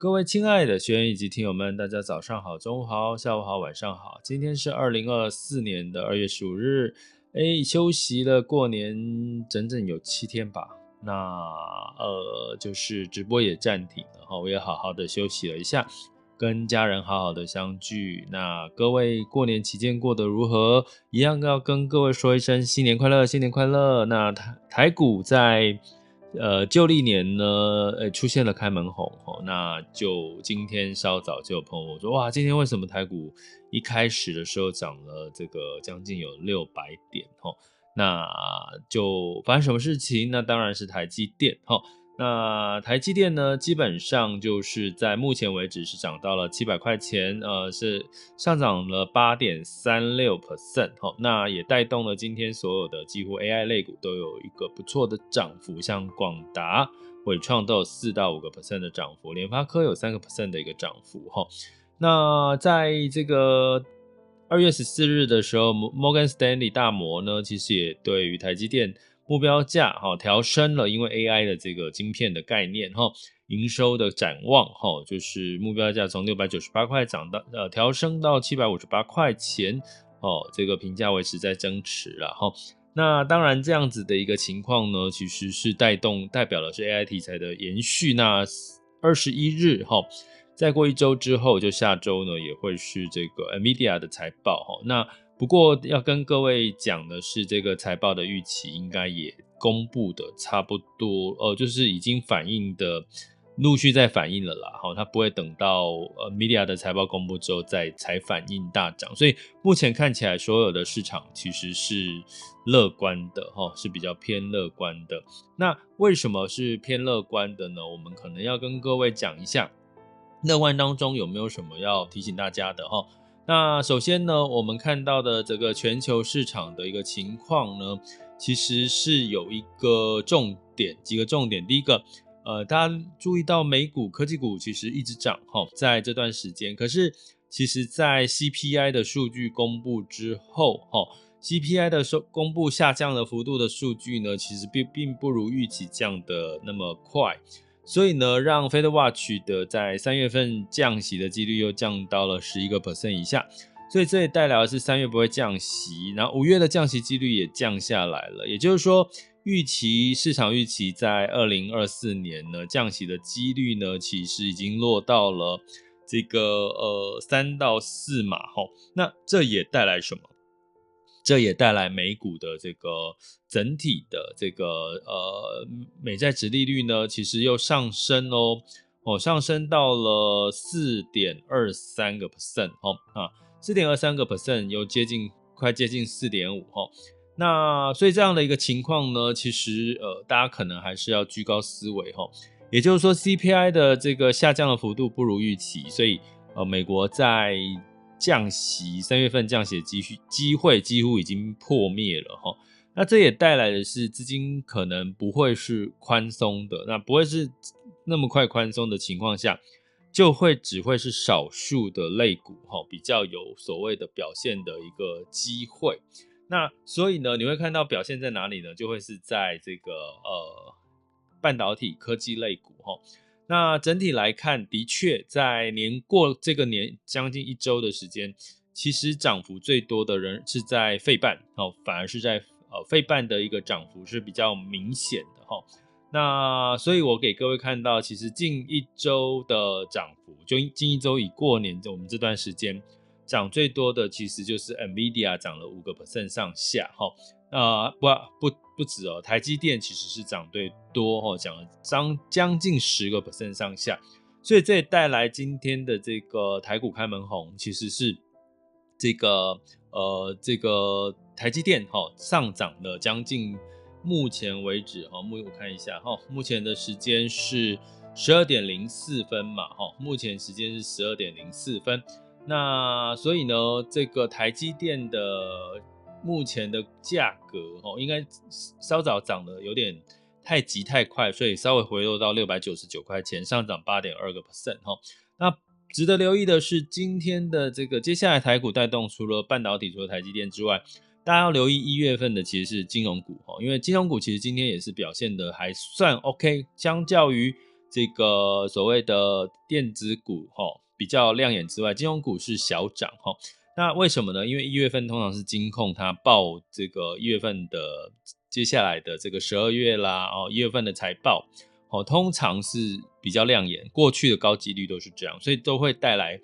各位亲爱的学员以及听友们，大家早上好、中午好、下午好、晚上好。今天是二零二四年的二月十五日，哎，休息了过年整整有七天吧。那呃，就是直播也暂停了哈，我也好好的休息了一下。跟家人好好的相聚，那各位过年期间过得如何？一样要跟各位说一声新年快乐，新年快乐。那台台股在呃旧历年呢，呃出现了开门红哦。那就今天稍早就有朋友说，哇，今天为什么台股一开始的时候涨了这个将近有六百点哦？那就发生什么事情？那当然是台积电哦。那台积电呢，基本上就是在目前为止是涨到了七百块钱，呃，是上涨了八点三六 percent，齁，那也带动了今天所有的几乎 AI 类股都有一个不错的涨幅，像广达、伟创都有四到五个 percent 的涨幅，联发科有三个 percent 的一个涨幅，哈。那在这个二月十四日的时候，摩根斯丹利大摩呢，其实也对于台积电。目标价哈调升了，因为 AI 的这个晶片的概念哈，营收的展望哈，就是目标价从六百九十八块涨到呃调升到七百五十八块钱哦，这个评价维持在增持了哈。那当然这样子的一个情况呢，其实是带动代表的是 AI 题材的延续。那二十一日哈，再过一周之后，就下周呢也会是这个 NVIDIA 的财报哈。那不过要跟各位讲的是，这个财报的预期应该也公布的差不多，呃，就是已经反映的，陆续在反映了啦。哈，它不会等到呃，Media 的财报公布之后再才反映大涨，所以目前看起来所有的市场其实是乐观的，哈，是比较偏乐观的。那为什么是偏乐观的呢？我们可能要跟各位讲一下，乐观当中有没有什么要提醒大家的，哈。那首先呢，我们看到的这个全球市场的一个情况呢，其实是有一个重点，几个重点。第一个，呃，大家注意到美股科技股其实一直涨哈，在这段时间。可是，其实，在 CPI 的数据公布之后，哈，CPI 的收公布下降的幅度的数据呢，其实并并不如预期降的那么快。所以呢，让 FedWatch 的在三月份降息的几率又降到了十一个 percent 以下，所以这也带来的是三月不会降息，然后五月的降息几率也降下来了。也就是说，预期市场预期在二零二四年呢降息的几率呢，其实已经落到了这个呃三到四码吼。那这也带来什么？这也带来美股的这个整体的这个呃美债殖利率呢，其实又上升哦，哦上升到了四点二三个 percent 哦啊，四点二三个 percent 又接近快接近四点五哈，那所以这样的一个情况呢，其实呃大家可能还是要居高思维哈，也就是说 CPI 的这个下降的幅度不如预期，所以呃美国在降息，三月份降息的机会机会几乎已经破灭了哈，那这也带来的是资金可能不会是宽松的，那不会是那么快宽松的情况下，就会只会是少数的类股哈比较有所谓的表现的一个机会，那所以呢，你会看到表现在哪里呢？就会是在这个呃半导体科技类股哈。那整体来看，的确在年过这个年将近一周的时间，其实涨幅最多的人是在费半哦，反而是在呃费半的一个涨幅是比较明显的哈。那所以我给各位看到，其实近一周的涨幅，就近一周以过年我们这段时间涨最多的，其实就是 NVIDIA 涨了五个 percent 上下哈。呃，不不不止哦，台积电其实是涨最多哦，涨了将将近十个 percent 上下，所以这也带来今天的这个台股开门红，其实是这个呃这个台积电哈上涨了将近目前为止哈，目我看一下哈，目前的时间是十二点零四分嘛哈，目前时间是十二点零四分。那所以呢，这个台积电的目前的价格哦，应该稍早涨得有点太急太快，所以稍微回落到六百九十九块钱，上涨八点二个 percent 哈。那值得留意的是，今天的这个接下来台股带动，除了半导体，除了台积电之外，大家要留意一月份的其实是金融股哈，因为金融股其实今天也是表现得还算 OK，相较于这个所谓的电子股哈。比较亮眼之外，金融股是小涨哈。那为什么呢？因为一月份通常是金控它报这个一月份的接下来的这个十二月啦哦，一月份的财报哦，通常是比较亮眼。过去的高几率都是这样，所以都会带来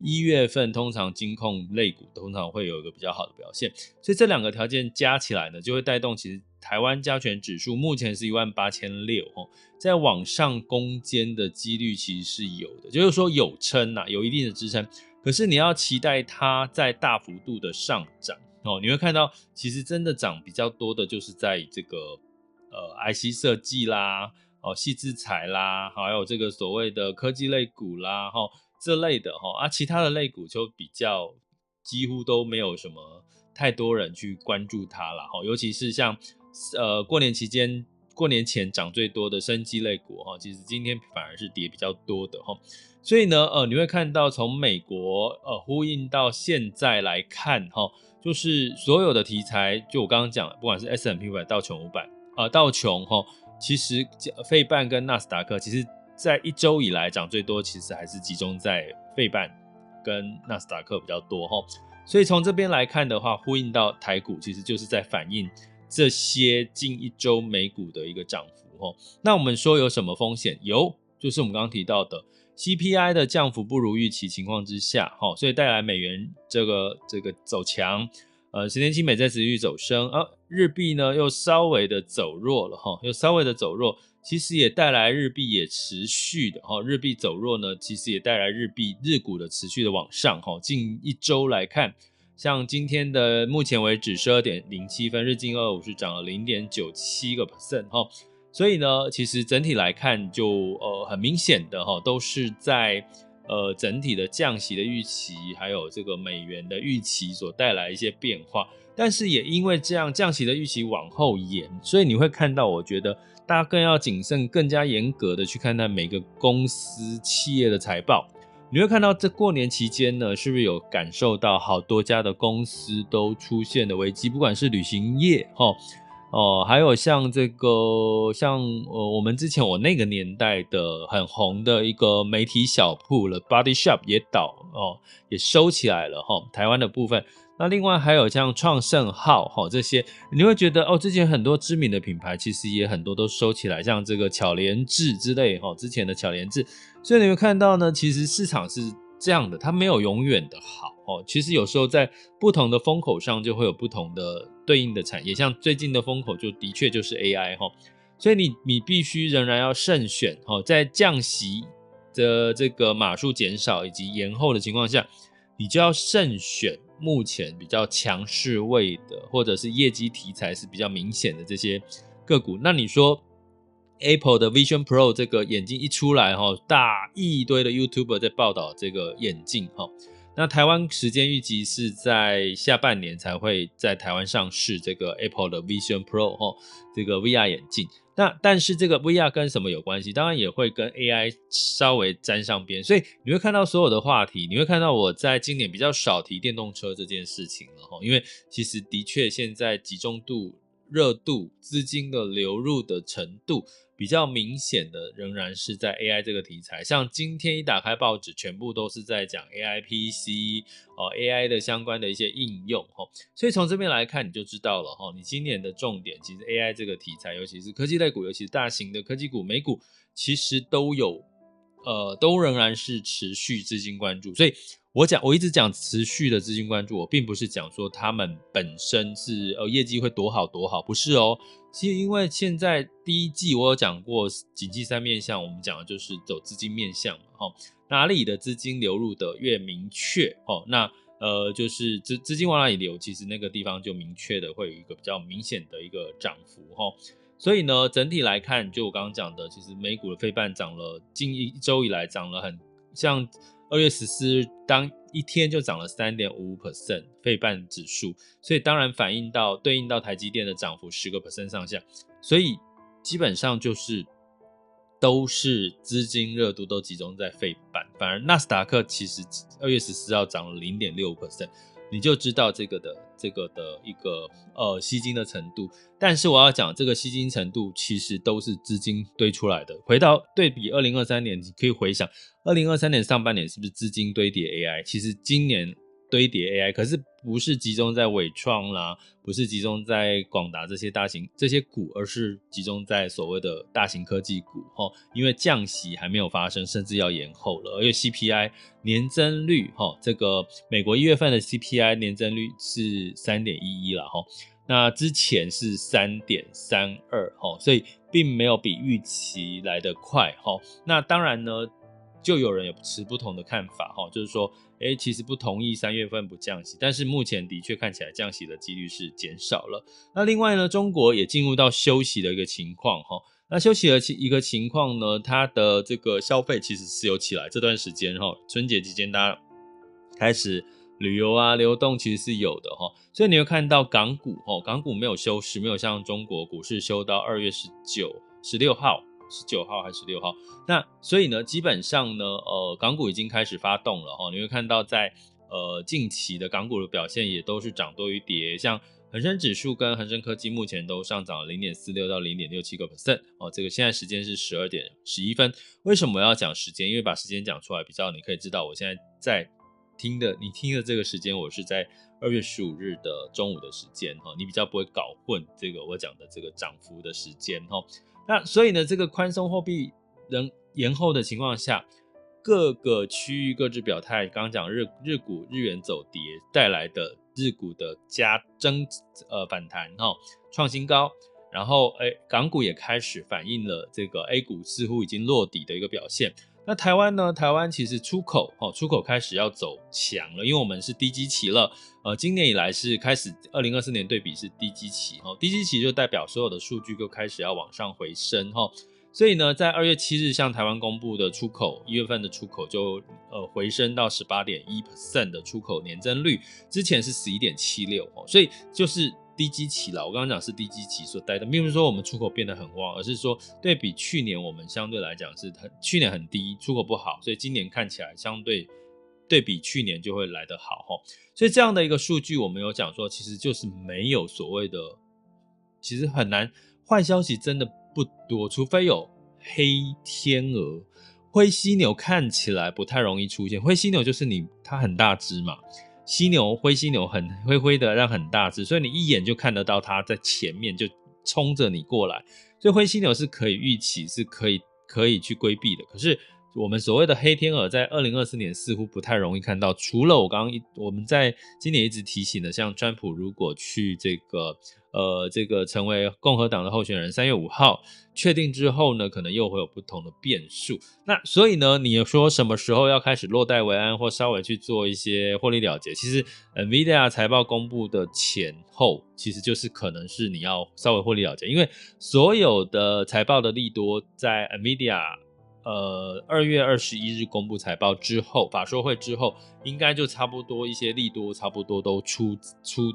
一月份通常金控类股通常会有一个比较好的表现。所以这两个条件加起来呢，就会带动其实台湾加权指数目前是一万八千六哦。在往上攻坚的几率其实是有的，就是说有撑呐，有一定的支撑。可是你要期待它在大幅度的上涨哦，你会看到其实真的涨比较多的就是在这个呃 IC 设计啦，哦矽智财啦，还有这个所谓的科技类股啦，哈这类的哈啊，其他的类股就比较几乎都没有什么太多人去关注它了哈，尤其是像呃过年期间。过年前涨最多的生机类股哈，其实今天反而是跌比较多的哈，所以呢，呃，你会看到从美国呃呼应到现在来看哈，就是所有的题材，就我刚刚讲，不管是 S&P 五百、道琼五百呃道琼哈，其实费半跟纳斯达克，其实在一周以来涨最多，其实还是集中在费半跟纳斯达克比较多哈，所以从这边来看的话，呼应到台股，其实就是在反映。这些近一周美股的一个涨幅哦，那我们说有什么风险？有，就是我们刚刚提到的 CPI 的降幅不如预期情况之下，哈，所以带来美元这个这个走强，呃，十年期美债殖利率走升，啊，日币呢又稍微的走弱了哈，又稍微的走弱，其实也带来日币也持续的哈，日币走弱呢，其实也带来日币日股的持续的往上哈，近一周来看。像今天的目前为止十二点零七分，日经二五是涨了零点九七个 percent 哈，所以呢，其实整体来看就呃很明显的哈，都是在呃整体的降息的预期，还有这个美元的预期所带来一些变化，但是也因为这样降息的预期往后延，所以你会看到，我觉得大家更要谨慎、更加严格的去看待每个公司企业的财报。你会看到，这过年期间呢，是不是有感受到好多家的公司都出现了危机？不管是旅行业，哈，哦，还有像这个，像呃，我们之前我那个年代的很红的一个媒体小铺了，Body Shop 也倒哦，也收起来了哈。台湾的部分。那另外还有像创盛号哈这些，你会觉得哦，之前很多知名的品牌其实也很多都收起来，像这个巧连智之类哈，之前的巧连智，所以你会看到呢，其实市场是这样的，它没有永远的好哦。其实有时候在不同的风口上就会有不同的对应的产业，像最近的风口就的确就是 AI 哈，所以你你必须仍然要慎选哈，在降息的这个码数减少以及延后的情况下，你就要慎选。目前比较强势位的，或者是业绩题材是比较明显的这些个股，那你说 Apple 的 Vision Pro 这个眼镜一出来哈，大一堆的 YouTuber 在报道这个眼镜哈，那台湾时间预计是在下半年才会在台湾上市这个 Apple 的 Vision Pro 哈，这个 VR 眼镜。那但是这个 VR 跟什么有关系？当然也会跟 AI 稍微沾上边，所以你会看到所有的话题，你会看到我在今年比较少提电动车这件事情了哈，因为其实的确现在集中度、热度、资金的流入的程度。比较明显的仍然是在 AI 这个题材，像今天一打开报纸，全部都是在讲 AI PC 哦，AI 的相关的一些应用哈，所以从这边来看，你就知道了哈，你今年的重点其实 AI 这个题材，尤其是科技类股，尤其是大型的科技股、美股，其实都有呃，都仍然是持续资金关注，所以。我讲，我一直讲持续的资金关注，我并不是讲说他们本身是呃业绩会多好多好，不是哦。其实因为现在第一季我有讲过，景气三面向，我们讲的就是走资金面向嘛，哈，哪里的资金流入的越明确，哦，那呃，就是资资金往哪里流，其实那个地方就明确的会有一个比较明显的一个涨幅哈。所以呢，整体来看，就我刚刚讲的，其实美股的费半涨了近一周以来涨了很像二月十四日当一天就涨了三点五五 percent 费半指数，所以当然反映到对应到台积电的涨幅十个 percent 上下，所以基本上就是。都是资金热度都集中在费半，反而纳斯达克其实二月十四号涨了零点六 percent，你就知道这个的这个的一个呃吸金的程度。但是我要讲这个吸金程度其实都是资金堆出来的。回到对比二零二三年，你可以回想二零二三年上半年是不是资金堆叠 AI？其实今年。堆叠 AI，可是不是集中在伟创啦，不是集中在广达这些大型这些股，而是集中在所谓的大型科技股齁。因为降息还没有发生，甚至要延后了。而且 CPI 年增率齁，这个美国一月份的 CPI 年增率是三点一一了齁，那之前是三点三二齁，所以并没有比预期来得快齁。那当然呢，就有人有持不同的看法哈，就是说。诶，其实不同意三月份不降息，但是目前的确看起来降息的几率是减少了。那另外呢，中国也进入到休息的一个情况哈。那休息的一个情况呢，它的这个消费其实是有起来，这段时间哈，春节期间大家开始旅游啊，流动其实是有的哈。所以你会看到港股哦，港股没有休市，没有像中国股市休到二月十九、十六号。十九号还是十六号？那所以呢，基本上呢，呃，港股已经开始发动了哈。你会看到在呃近期的港股的表现也都是涨多于跌，像恒生指数跟恒生科技目前都上涨了零点四六到零点六七个 percent 哦。这个现在时间是十二点十一分。为什么要讲时间？因为把时间讲出来比较，你可以知道我现在在听的，你听的这个时间，我是在二月十五日的中午的时间哈。你比较不会搞混这个我讲的这个涨幅的时间哈。那所以呢，这个宽松货币仍延后的情况下，各个区域各自表态。刚刚讲日日股日元走跌带来的日股的加增呃反弹哈，创新高。然后哎，港股也开始反映了这个 A 股似乎已经落底的一个表现。那台湾呢？台湾其实出口哦，出口开始要走强了，因为我们是低基期了。呃，今年以来是开始，二零二四年对比是低基期哦，低基期就代表所有的数据都开始要往上回升哈。所以呢，在二月七日向台湾公布的出口，一月份的出口就呃回升到十八点一 percent 的出口年增率，之前是十一点七六哦，所以就是。低基期了，我刚刚讲是低基期所带的，并不是说我们出口变得很旺，而是说对比去年我们相对来讲是很去年很低，出口不好，所以今年看起来相对对比去年就会来得好哈。所以这样的一个数据，我们有讲说，其实就是没有所谓的，其实很难，坏消息真的不多，除非有黑天鹅、灰犀牛，看起来不太容易出现。灰犀牛就是你它很大只嘛。犀牛、灰犀牛很灰灰的，让很大只，所以你一眼就看得到它在前面就冲着你过来，所以灰犀牛是可以预期，是可以可以去规避的。可是我们所谓的黑天鹅，在二零二四年似乎不太容易看到，除了我刚刚一我们在今年一直提醒的，像川普如果去这个。呃，这个成为共和党的候选人，三月五号确定之后呢，可能又会有不同的变数。那所以呢，你说什么时候要开始落袋为安，或稍微去做一些获利了结？其实，NVIDIA 财报公布的前后，其实就是可能是你要稍微获利了结，因为所有的财报的利多在 NVIDIA 呃二月二十一日公布财报之后，法说会之后，应该就差不多一些利多差不多都出出。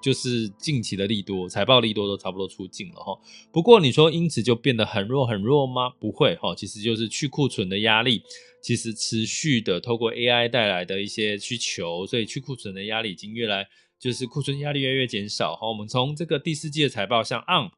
就是近期的利多，财报利多都差不多出尽了哈。不过你说因此就变得很弱很弱吗？不会哈，其实就是去库存的压力，其实持续的透过 AI 带来的一些需求，所以去库存的压力已经越来就是库存压力越来越减少哈。我们从这个第四季的财报，像 ARM，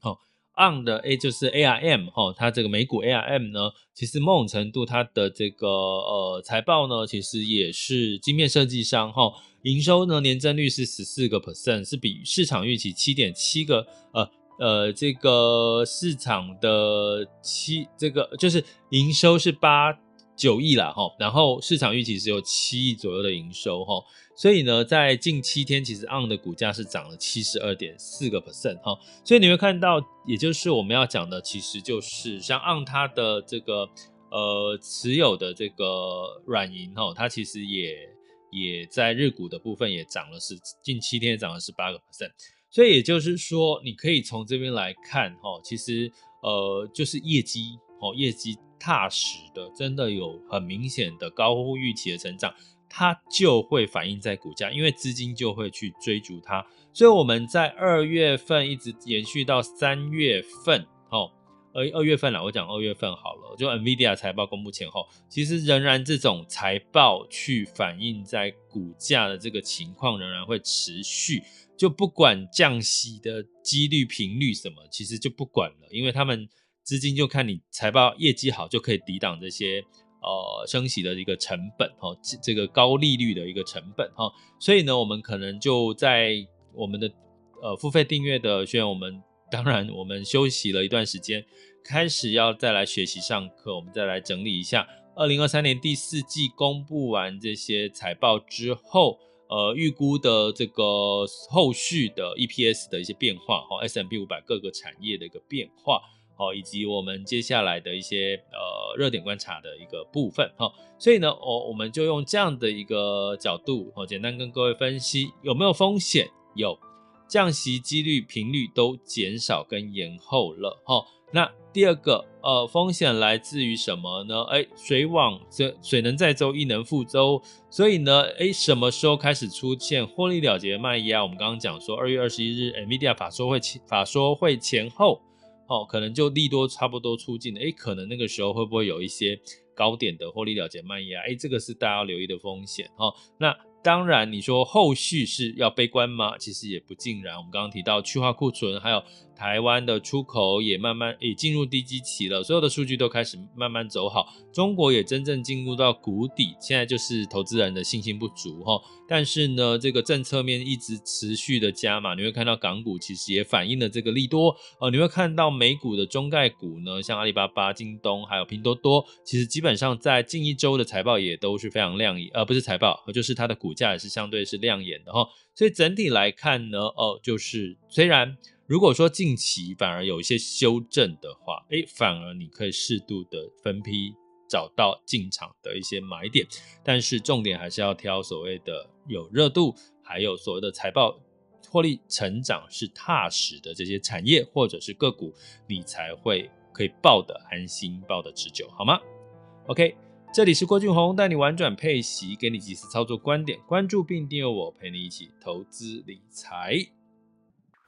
好 ARM 的 A 就是 ARM 哈，它这个美股 ARM 呢，其实某种程度它的这个呃财报呢，其实也是晶片设计商哈。营收呢，年增率是十四个 percent，是比市场预期七点七个呃呃这个市场的七这个就是营收是八九亿啦齁，然后市场预期是有七亿左右的营收齁，所以呢，在近七天其实 ARM 的股价是涨了七十二点四个 percent 哈，所以你会看到，也就是我们要讲的，其实就是像 ARM 它的这个呃持有的这个软银齁，它其实也。也在日股的部分也涨了十，近七天涨了十八个 percent。所以也就是说，你可以从这边来看，哈，其实呃，就是业绩，哦，业绩踏实的，真的有很明显的高乎预期的成长，它就会反映在股价，因为资金就会去追逐它。所以我们在二月份一直延续到三月份，哦，二二月份啦，我讲二月份好了，就 NVIDIA 财报公布前后，其实仍然这种财报去反映在股价的这个情况仍然会持续。就不管降息的几率频率什么，其实就不管了，因为他们资金就看你财报业绩好，就可以抵挡这些呃升息的一个成本哈，这个高利率的一个成本哈，所以呢，我们可能就在我们的呃付费订阅的学员，我们当然我们休息了一段时间，开始要再来学习上课，我们再来整理一下二零二三年第四季公布完这些财报之后。呃，预估的这个后续的 EPS 的一些变化，哈，S&P 五百各个产业的一个变化，好，以及我们接下来的一些呃热点观察的一个部分，哈，所以呢，我我们就用这样的一个角度，哦，简单跟各位分析有没有风险，有降息几率频率都减少跟延后了，哈。那第二个呃风险来自于什么呢？哎，水往这水能载舟，亦能覆舟。所以呢，哎，什么时候开始出现获利了结卖压？我们刚刚讲说，二月二十一日，NVIDIA 法说会前法说会前后，哦，可能就利多差不多出尽了。哎，可能那个时候会不会有一些高点的获利了结卖压？哎，这个是大家要留意的风险。哦，那。当然，你说后续是要悲观吗？其实也不尽然。我们刚刚提到去化库存，还有台湾的出口也慢慢也进入低基期了，所有的数据都开始慢慢走好。中国也真正进入到谷底，现在就是投资人的信心不足哈。但是呢，这个政策面一直持续的加码，你会看到港股其实也反映了这个利多。呃，你会看到美股的中概股呢，像阿里巴巴、京东还有拼多多，其实基本上在近一周的财报也都是非常亮眼，呃，不是财报，就是它的。股价也是相对是亮眼的哈，所以整体来看呢，哦，就是虽然如果说近期反而有一些修正的话，诶，反而你可以适度的分批找到进场的一些买点，但是重点还是要挑所谓的有热度，还有所谓的财报获利成长是踏实的这些产业或者是个股，你才会可以抱得安心，抱得持久，好吗？OK。这里是郭俊宏，带你玩转配息，给你即时操作观点，关注并订阅我，陪你一起投资理财。